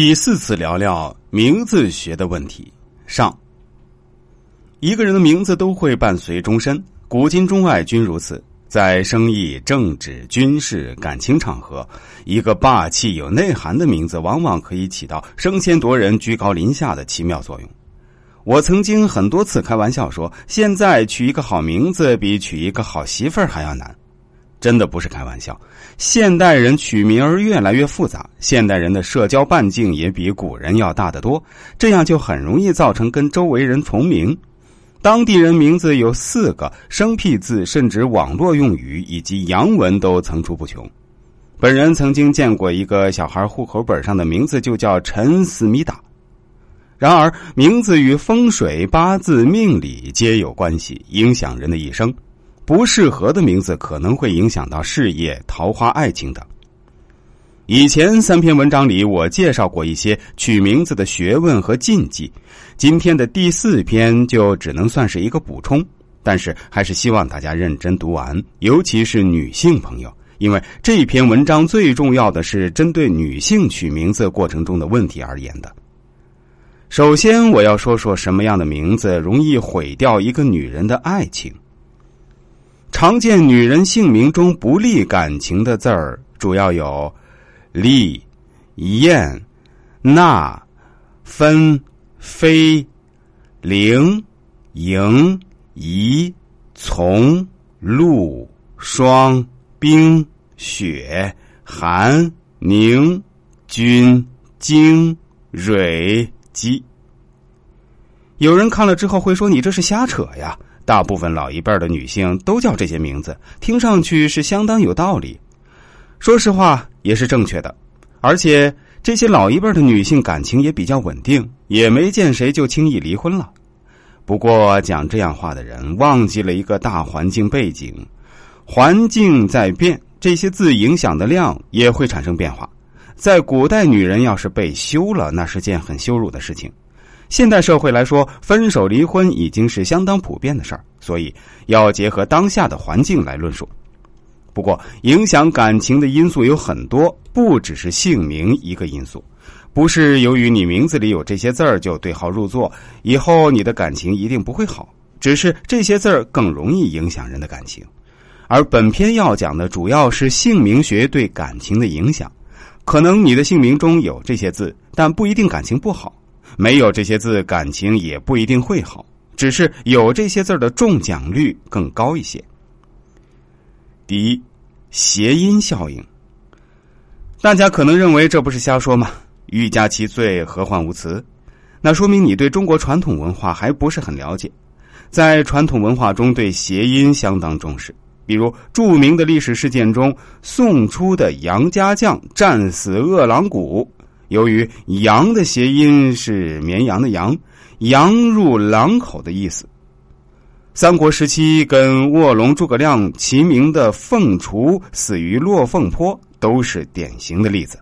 第四次聊聊名字学的问题。上，一个人的名字都会伴随终身，古今中外均如此。在生意、政治、军事、感情场合，一个霸气有内涵的名字，往往可以起到升仙夺人、居高临下的奇妙作用。我曾经很多次开玩笑说，现在取一个好名字比娶一个好媳妇儿还要难。真的不是开玩笑，现代人取名儿越来越复杂，现代人的社交半径也比古人要大得多，这样就很容易造成跟周围人重名。当地人名字有四个生僻字，甚至网络用语以及洋文都层出不穷。本人曾经见过一个小孩户口本上的名字就叫陈思密达。然而，名字与风水、八字、命理皆有关系，影响人的一生。不适合的名字可能会影响到事业、桃花、爱情等。以前三篇文章里，我介绍过一些取名字的学问和禁忌。今天的第四篇就只能算是一个补充，但是还是希望大家认真读完，尤其是女性朋友，因为这篇文章最重要的是针对女性取名字过程中的问题而言的。首先，我要说说什么样的名字容易毁掉一个女人的爱情。常见女人姓名中不利感情的字儿，主要有利、燕、娜、芬、飞、灵、迎、仪、从、露、霜、冰、雪、寒、宁、君、京、蕊、姬。有人看了之后会说：“你这是瞎扯呀！”大部分老一辈的女性都叫这些名字，听上去是相当有道理。说实话，也是正确的。而且这些老一辈的女性感情也比较稳定，也没见谁就轻易离婚了。不过讲这样话的人忘记了一个大环境背景：环境在变，这些字影响的量也会产生变化。在古代，女人要是被休了，那是件很羞辱的事情。现代社会来说，分手离婚已经是相当普遍的事儿，所以要结合当下的环境来论述。不过，影响感情的因素有很多，不只是姓名一个因素。不是由于你名字里有这些字儿就对号入座，以后你的感情一定不会好。只是这些字儿更容易影响人的感情。而本篇要讲的主要是姓名学对感情的影响。可能你的姓名中有这些字，但不一定感情不好。没有这些字，感情也不一定会好，只是有这些字的中奖率更高一些。第一，谐音效应。大家可能认为这不是瞎说吗？欲加其罪，何患无辞？那说明你对中国传统文化还不是很了解。在传统文化中，对谐音相当重视。比如著名的历史事件中，宋初的杨家将战死饿狼谷。由于“羊”的谐音是绵羊的“羊”，“羊入狼口”的意思。三国时期跟卧龙诸葛亮齐名的凤雏死于落凤坡，都是典型的例子。